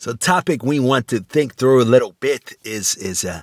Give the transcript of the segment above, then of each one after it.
So, topic we want to think through a little bit is is uh,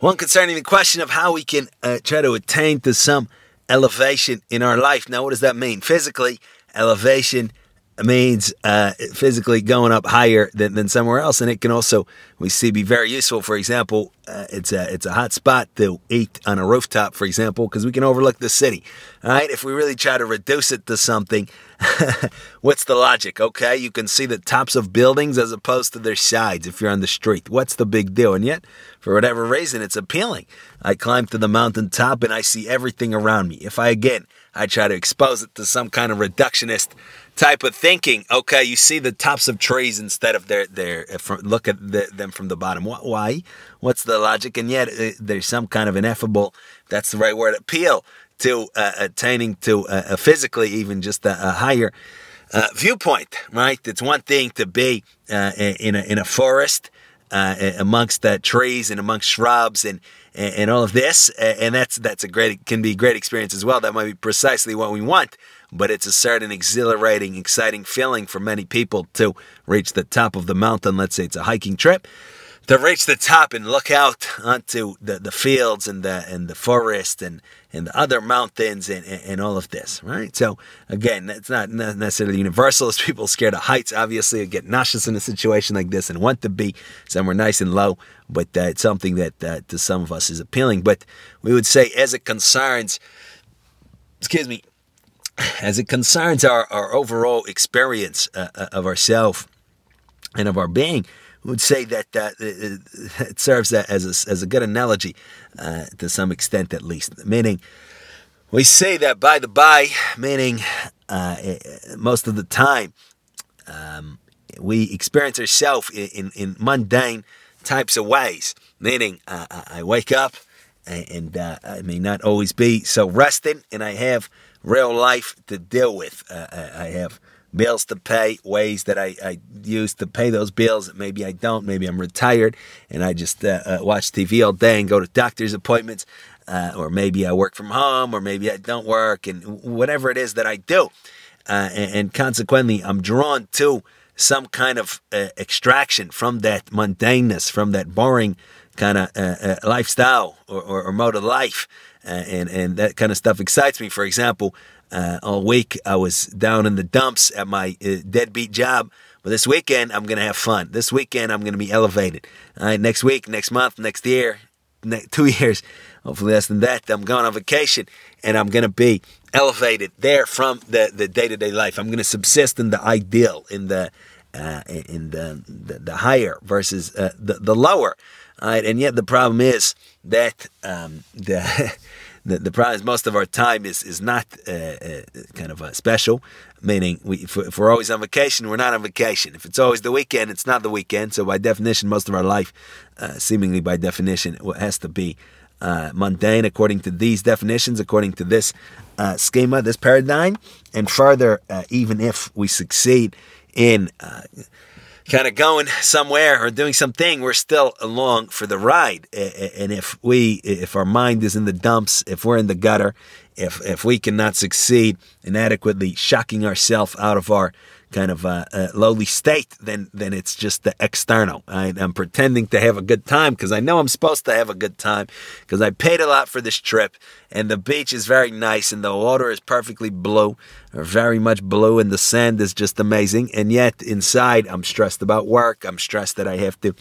one concerning the question of how we can uh, try to attain to some elevation in our life. Now, what does that mean? Physically, elevation means uh, physically going up higher than, than somewhere else, and it can also we see be very useful. For example, uh, it's a it's a hot spot to eat on a rooftop, for example, because we can overlook the city. All right, if we really try to reduce it to something, what's the logic? Okay, you can see the tops of buildings as opposed to their sides if you're on the street. What's the big deal? And yet, for whatever reason, it's appealing. I climb to the mountaintop and I see everything around me. If I again I try to expose it to some kind of reductionist type of thinking. Okay, you see the tops of trees instead of their their uh, look at the, them from the bottom. Why? What's the logic? And yet uh, there's some kind of ineffable. That's the right word. Appeal to uh, attaining to uh, physically even just a, a higher uh, viewpoint. Right? It's one thing to be uh, in a in a forest amongst the trees and amongst shrubs and and, and all of this, and that's that's a great can be a great experience as well. That might be precisely what we want, but it's a certain exhilarating, exciting feeling for many people to reach the top of the mountain. Let's say it's a hiking trip to reach the top and look out onto the, the fields and the and the forest and, and the other mountains and, and, and all of this, right? So again, it's not necessarily universal as people scared of heights, obviously, get nauseous in a situation like this and want to be somewhere nice and low, but uh, it's something that uh, to some of us is appealing. But we would say as it concerns, excuse me, as it concerns our, our overall experience uh, uh of ourself and of our being, would say that uh, it serves as a, as a good analogy uh, to some extent, at least. Meaning, we say that by the by, meaning uh, eh, most of the time, um, we experience ourselves in, in, mundane types of ways. Meaning, uh, I wake up and uh, I may not always be so rested, and I have real life to deal with. Uh, I have bills to pay, ways that I, I use to pay those bills. Maybe I don't. Maybe I'm retired and I just uh, uh, watch TV all day and go to doctor's appointments. Uh, or maybe I work from home, or maybe I don't work, and whatever it is that I do. Uh, and, and, consequently, I'm drawn to some kind of uh, extraction from that mundaneness, from that boring kind of uh, lifestyle or, or, or, mode of life. and, and that kind of stuff excites me. For example, uh, all week I was down in the dumps at my uh, deadbeat job. But this weekend I'm gonna have fun. This weekend I'm gonna be elevated. All right, next week, next month, next year, ne- two years, hopefully less than that. I'm going on vacation and I'm gonna be elevated there from the the day to day life. I'm gonna subsist in the ideal, in the uh, in the, the, the higher versus uh, the the lower. Right, and yet the problem is that um, the the, the problem is most of our time is is not uh, uh, kind of uh, special, meaning we, if, if, we're always on vacation, we're not on vacation. If it's always the weekend, it's not the weekend. So by definition, most of our life, uh, seemingly by definition, has to be uh, mundane according to these definitions, according to this uh, schema, this paradigm, and further, even if we succeed in uh, kind of going somewhere or doing something, we're still along for the ride. And if we, if our mind is in the dumps, if we're in the gutter, if if we cannot succeed in adequately shocking ourselves out of our kind of uh, lowly state, then then it's just the external. I, am pretending to have a good time because I know I'm supposed to have a good time because I paid a lot for this trip, and the beach is very nice, and the water is perfectly blue, very much blue, and the sand is just amazing. And yet inside, I'm stressed about work. I'm stressed that I have to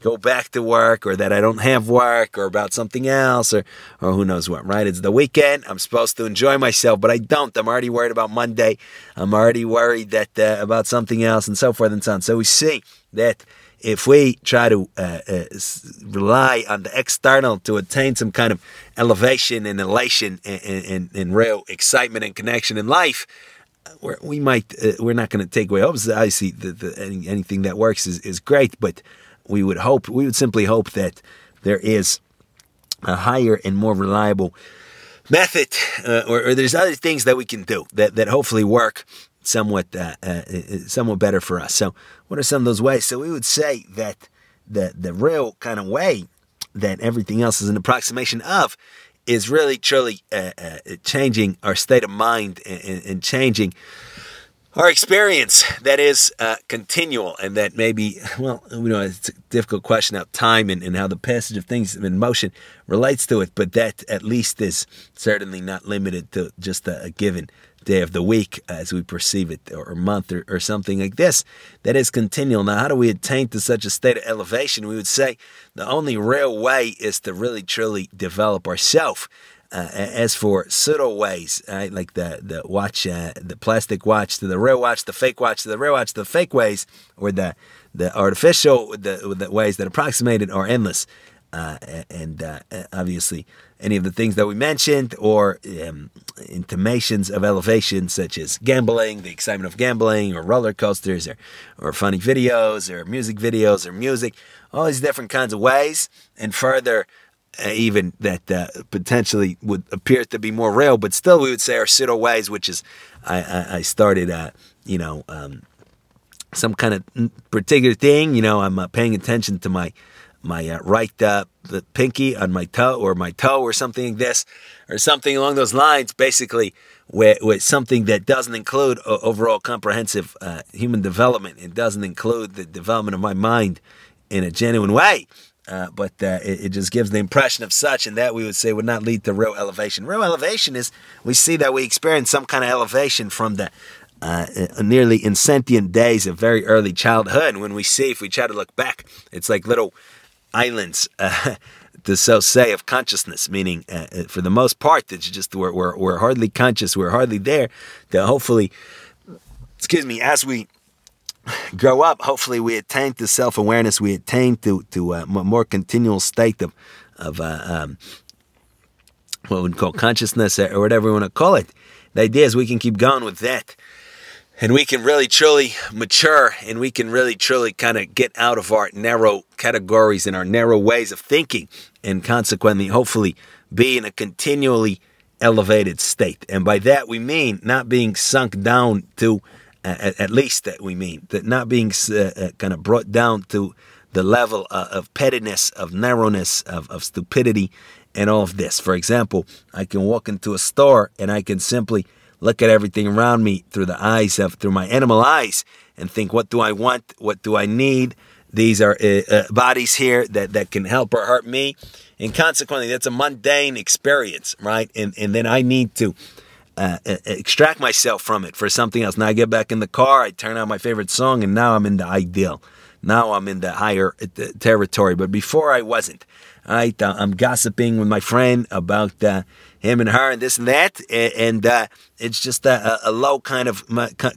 go back to work or that I don't have work or about something else or, or who knows what, right? It's the weekend. I'm supposed to enjoy myself, but I don't. I'm already worried about Monday. I'm already worried that uh, about something else and so forth and so on. So we see that if we try to uh, uh, rely on the external to attain some kind of elevation and elation and, and, and real excitement and connection in life, we're, we might uh, we're not going to take away hopes. Obviously, the, the, any, anything that works is, is great, but we would hope, we would simply hope that there is a higher and more reliable method, uh, or, or, there's other things that we can do that, that hopefully work somewhat, uh, uh, somewhat better for us. So, what are some of those ways? So, we would say that the the real kind of way that everything else is an approximation of is really truly uh, uh, changing our state of mind and, and changing our experience that is uh, continual and that maybe, well, we know it's a difficult question about time and, and how the passage of things in motion relates to it, but that at least is certainly not limited to just a, a given day of the week as we perceive it, or month, or, or something like this. That is continual. Now, how do we attain to such a state of elevation? We would say the only real way is to really truly develop ourselves uh, as for pseudo ways, right, like the the watch, uh, the plastic watch to the real watch, the fake watch to the real watch, the fake ways, or the the artificial the, the ways that approximate it are endless. Uh, and uh, obviously, any of the things that we mentioned, or um, intimations of elevation, such as gambling, the excitement of gambling, or roller coasters, or, or funny videos, or music videos, or music, all these different kinds of ways, and further even that uh, potentially would appear to be more real, but still we would say are pseudo ways, which is I, I, I started, uh, you know, um, some kind of particular thing. You know, I'm uh, paying attention to my my uh, right uh, the pinky on my toe or my toe or something like this or something along those lines. Basically, with, with something that doesn't include overall comprehensive human development. It doesn't include the development of my mind in a genuine way. Uh, but uh, it, it, just gives the impression of such, and that we would say would not lead to real elevation. Real elevation is we see that we experience some kind of elevation from the uh, uh nearly insentient days of very early childhood. When we see, if we try to look back, it's like little islands, uh, to so say, of consciousness, meaning uh, for the most part, it's just we're, we're, we're hardly conscious, we're hardly there. To hopefully, excuse me, as we grow up, hopefully we attain to self awareness, we attain to to a more continual state of of uh, um, what we call consciousness or whatever we want to call it. The idea is we can keep going with that. And we can really truly mature and we can really truly kind of get out of our narrow categories and our narrow ways of thinking and consequently, hopefully, be in a continually elevated state. And by that we mean not being sunk down to at, at least that we mean that not being uh, uh, kind of brought down to the level uh, of pettiness, of narrowness, of, of stupidity, and all of this. For example, I can walk into a store and I can simply look at everything around me through the eyes of through my animal eyes and think, what do I want? What do I need? These are uh, uh, bodies here that, that can help or hurt me. And consequently, that's a mundane experience, right? And, and then I need to uh, extract myself from it for something else. Now I get back in the car, I turn on my favorite song, and now I'm in the ideal. Now I'm in the higher uh, territory. But before I wasn't. Right? Uh, I'm gossiping with my friend about uh, him and her and this and that, and, uh, it's just a, a, low kind of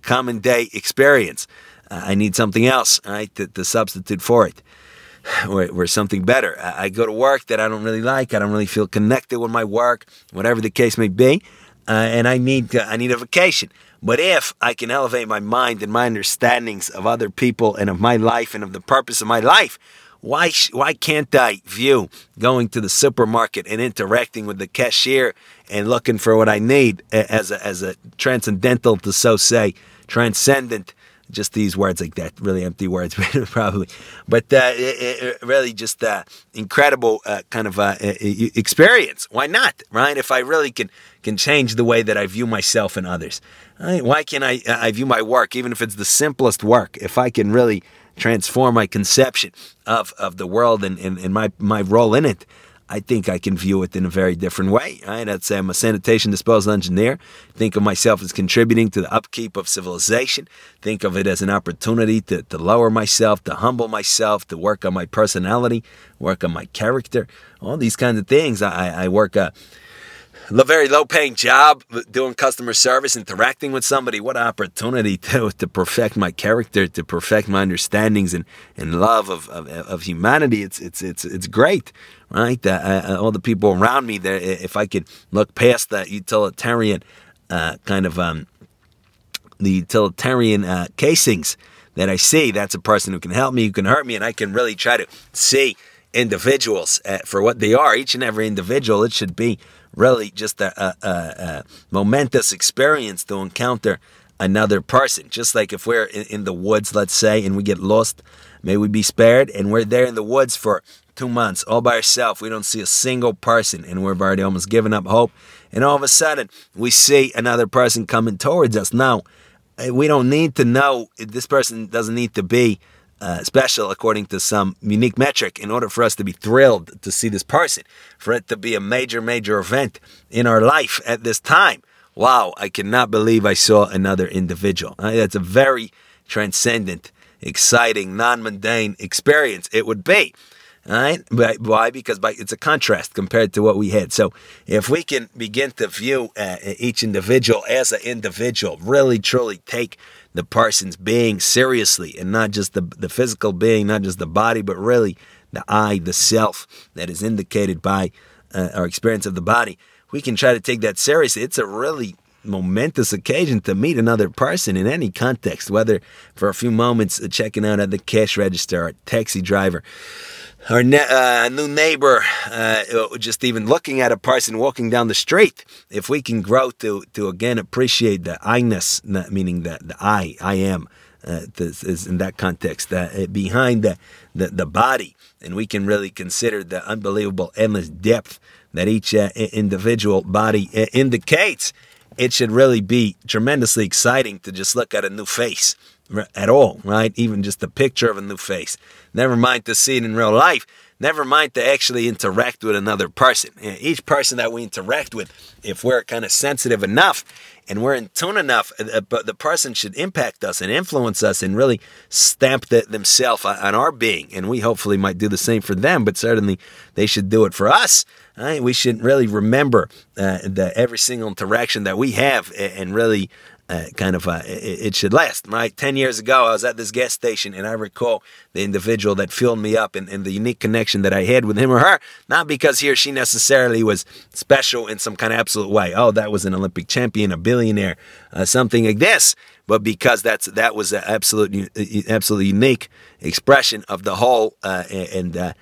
common day experience. Uh, I need something else, right, to, to substitute for it. Or, or, something better. I, I go to work that I don't really like. I don't really feel connected with my work, whatever the case may be uh, and I need I need a vacation. But if I can elevate my mind and my understandings of other people and of my life and of the purpose of my life, why sh- why can't I view going to the supermarket and interacting with the cashier and looking for what I need as a, as a transcendental to so say transcendent just these words like that, really empty words, probably. But uh, it, it really just uh, incredible uh, kind of uh, experience. Why not, right? If I really can can change the way that I view myself and others, right? why can't I I view my work, even if it's the simplest work? If I can really transform my conception of of the world and, and, and my my role in it, I think I can view it in a very different way. Right? I'd say I'm a sanitation disposal engineer. Think of myself as contributing to the upkeep of civilization. Think of it as an opportunity to, to lower myself, to humble myself, to work on my personality, work on my character, all these kinds of things. I, I work a, a very low paying job doing customer service, interacting with somebody. What opportunity to, to perfect my character, to perfect my understandings and, and love of, of, of humanity. It's, it's, it's, it's great right? Uh, uh, all the people around me, that if I could look past that utilitarian uh, kind of um, the utilitarian uh, casings that I see, that's a person who can help me, who can hurt me, and I can really try to see individuals uh, for what they are. Each and every individual, it should be really just a, a, a momentous experience to encounter another person. Just like if we're in, in, the woods, let's say, and we get lost, may we be spared, and we're there in the woods for two months all by ourselves. We don't see a single person, and we've already almost given up hope. And all of a sudden, we see another person coming towards us. Now, eh, we don't need to know. This person doesn't need to be uh, special according to some unique metric in order for us to be thrilled to see this person, for it to be a major, major event in our life at this time. Wow, I cannot believe I saw another individual. Uh, that's a very transcendent, exciting, non mundane experience. It would be. All right? Why? Because by, it's a contrast compared to what we had. So if we can begin to view uh, each individual as an individual, really truly take the person's being seriously and not just the, the physical being, not just the body, but really the I, the self that is indicated by uh, our experience of the body, we can try to take that seriously. It's a really momentous occasion to meet another person in any context, whether for a few moments uh, checking out at the cash register or taxi driver our ne- uh, new neighbor, uh, just even looking at a person walking down the street, if we can grow to, to again appreciate the I-ness, meaning the, the I, I am, uh, this is in that context, uh, behind the, the, the, body, and we can really consider the unbelievable endless depth that each uh, individual body uh, indicates, it should really be tremendously exciting to just look at a new face at all, right? Even just a picture of a new face. Never mind to see it in real life. Never mind to actually interact with another person. Each person that we interact with, if we're kind of sensitive enough and we're in tune enough, uh, uh, the person should impact us and influence us and really stamp the, themselves on our being. And we hopefully might do the same for them, but certainly they should do it for us. Right? We should really remember uh, every single interaction that we have and really uh, kind of uh, it, should last, right? Ten years ago, I was at this gas station, and I recall the individual that filled me up and, and, the unique connection that I had with him or her, not because he or she necessarily was special in some kind of absolute way. Oh, that was an Olympic champion, a billionaire, uh, something like this, but because that's that was an absolute, absolutely unique expression of the whole, uh, and uh,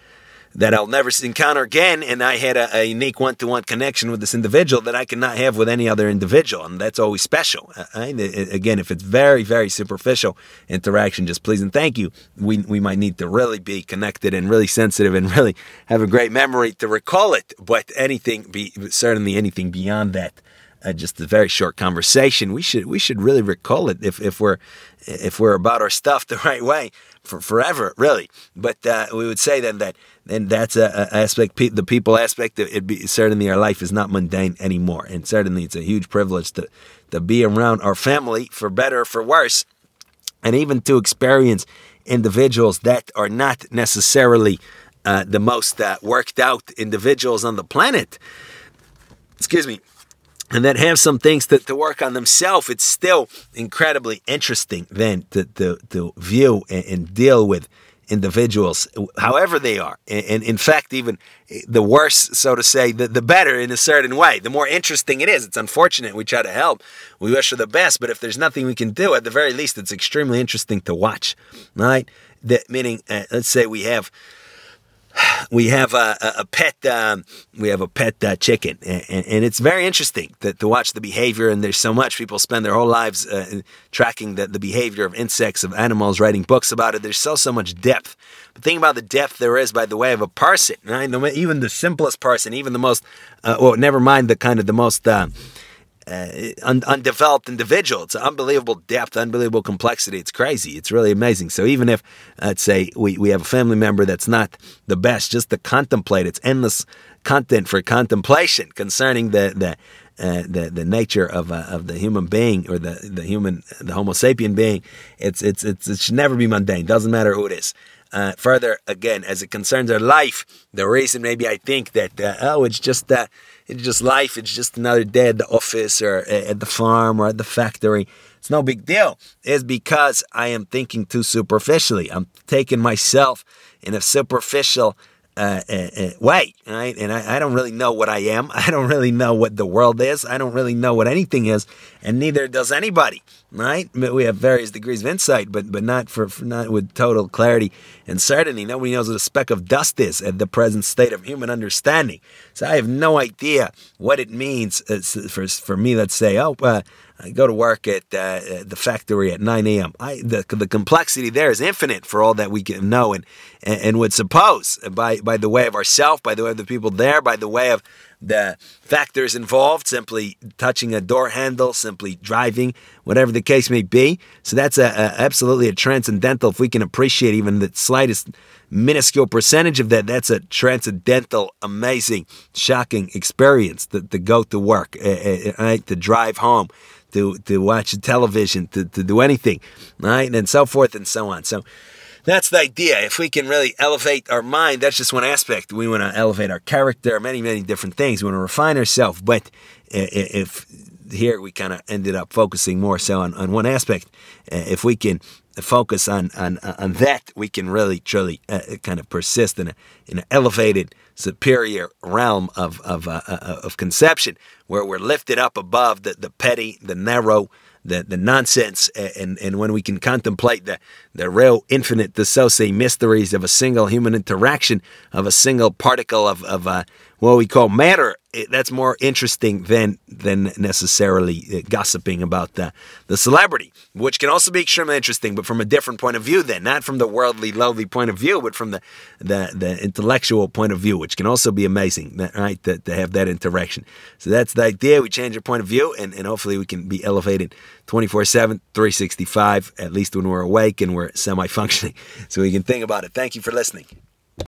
that I'll never encounter again. And I had a, a unique one to one connection with this individual that I cannot have with any other individual. And that's always special. Uh, uh, I, uh, again, if it's very, very superficial interaction, just please and thank you, we, we might need to really be connected and really sensitive and really have a great memory to recall it. But anything, be certainly anything beyond that. Uh, just a very short conversation. We should we should really recall it if, if we're if we're about our stuff the right way for forever, really. But uh, we would say then that and that's a, a aspect, the people aspect. It be certainly our life is not mundane anymore, and certainly it's a huge privilege to to be around our family for better or for worse, and even to experience individuals that are not necessarily uh, the most uh, worked out individuals on the planet. Excuse me. And that have some things to, to work on themselves, it's still incredibly interesting then to, to, to view and, and deal with individuals, however they are. And in fact, even the worse, so to say, the, the better in a certain way. The more interesting it is. It's unfortunate. We try to help. We wish for the best. But if there's nothing we can do, at the very least, it's extremely interesting to watch. Right? That, meaning, uh, let's say we have we have a, a pet um, we have a pet uh, chicken and, and, it's very interesting to, to, watch the behavior and there's so much people spend their whole lives uh, tracking the, the behavior of insects of animals writing books about it there's so so much depth but think about the depth there is by the way of a person right? even the simplest person even the most uh, well never mind the kind of the most uh, un- undeveloped individual. It's unbelievable depth, unbelievable complexity. It's crazy. It's really amazing. So even if, let's say, we, we have a family member that's not the best, just to contemplate, it's endless content for contemplation concerning the the uh, the the nature of uh, of the human being or the the human the Homo sapien being. It's it's it's it should never be mundane. Doesn't matter who it is. Uh, further, again, as it concerns our life, the reason maybe I think that uh, oh, it's just uh, it's just life. It's just another day at the office or at the farm or at the factory. It's no big deal. It's because I am thinking too superficially. I'm taking myself in a superficial uh, uh, uh, way, right? And I, I, don't really know what I am. I don't really know what the world is. I don't really know what anything is, and neither does anybody, right? We have various degrees of insight, but but not for, for not with total clarity and certainty. Nobody knows what a speck of dust is at the present state of human understanding. So I have no idea what it means uh, for for me. Let's say, oh. Uh, I go to work at uh, the factory at 9 a.m. I, the, the complexity there is infinite for all that we can know and, and, and would suppose by, by the way of ourself, by the way of the people there, by the way of the factors involved, simply touching a door handle, simply driving, whatever the case may be. So that's a, a, absolutely a transcendental. If we can appreciate even the slightest minuscule percentage of that, that's a transcendental, amazing, shocking experience to, to go to work, uh, uh, to drive home, to to watch television, to, to do anything, right, and so forth and so on. So that's the idea. If we can really elevate our mind, that's just one aspect. We want to elevate our character, many, many different things. We want to refine ourselves. But if here we kind of ended up focusing more so on, on one aspect, if we can focus on, on, on that, we can really, truly uh, kind of persist in, a, in an elevated, superior realm of, of, uh, uh, of conception where we're lifted up above the, the petty, the narrow, the, the nonsense and, and when we can contemplate the, the real infinite, the so say mysteries of a single human interaction, of a single particle of, of uh, what we call matter. That's more interesting than than necessarily uh, gossiping about the, the celebrity, which can also be extremely interesting, but from a different point of view then, not from the worldly, lowly point of view, but from the, the, the intellectual point of view, which can also be amazing, right, to, to have that interaction. So that's the idea. We change our point of view, and, and hopefully we can be elevated 24 7, 365, at least when we're awake and we're semi functioning. So we can think about it. Thank you for listening.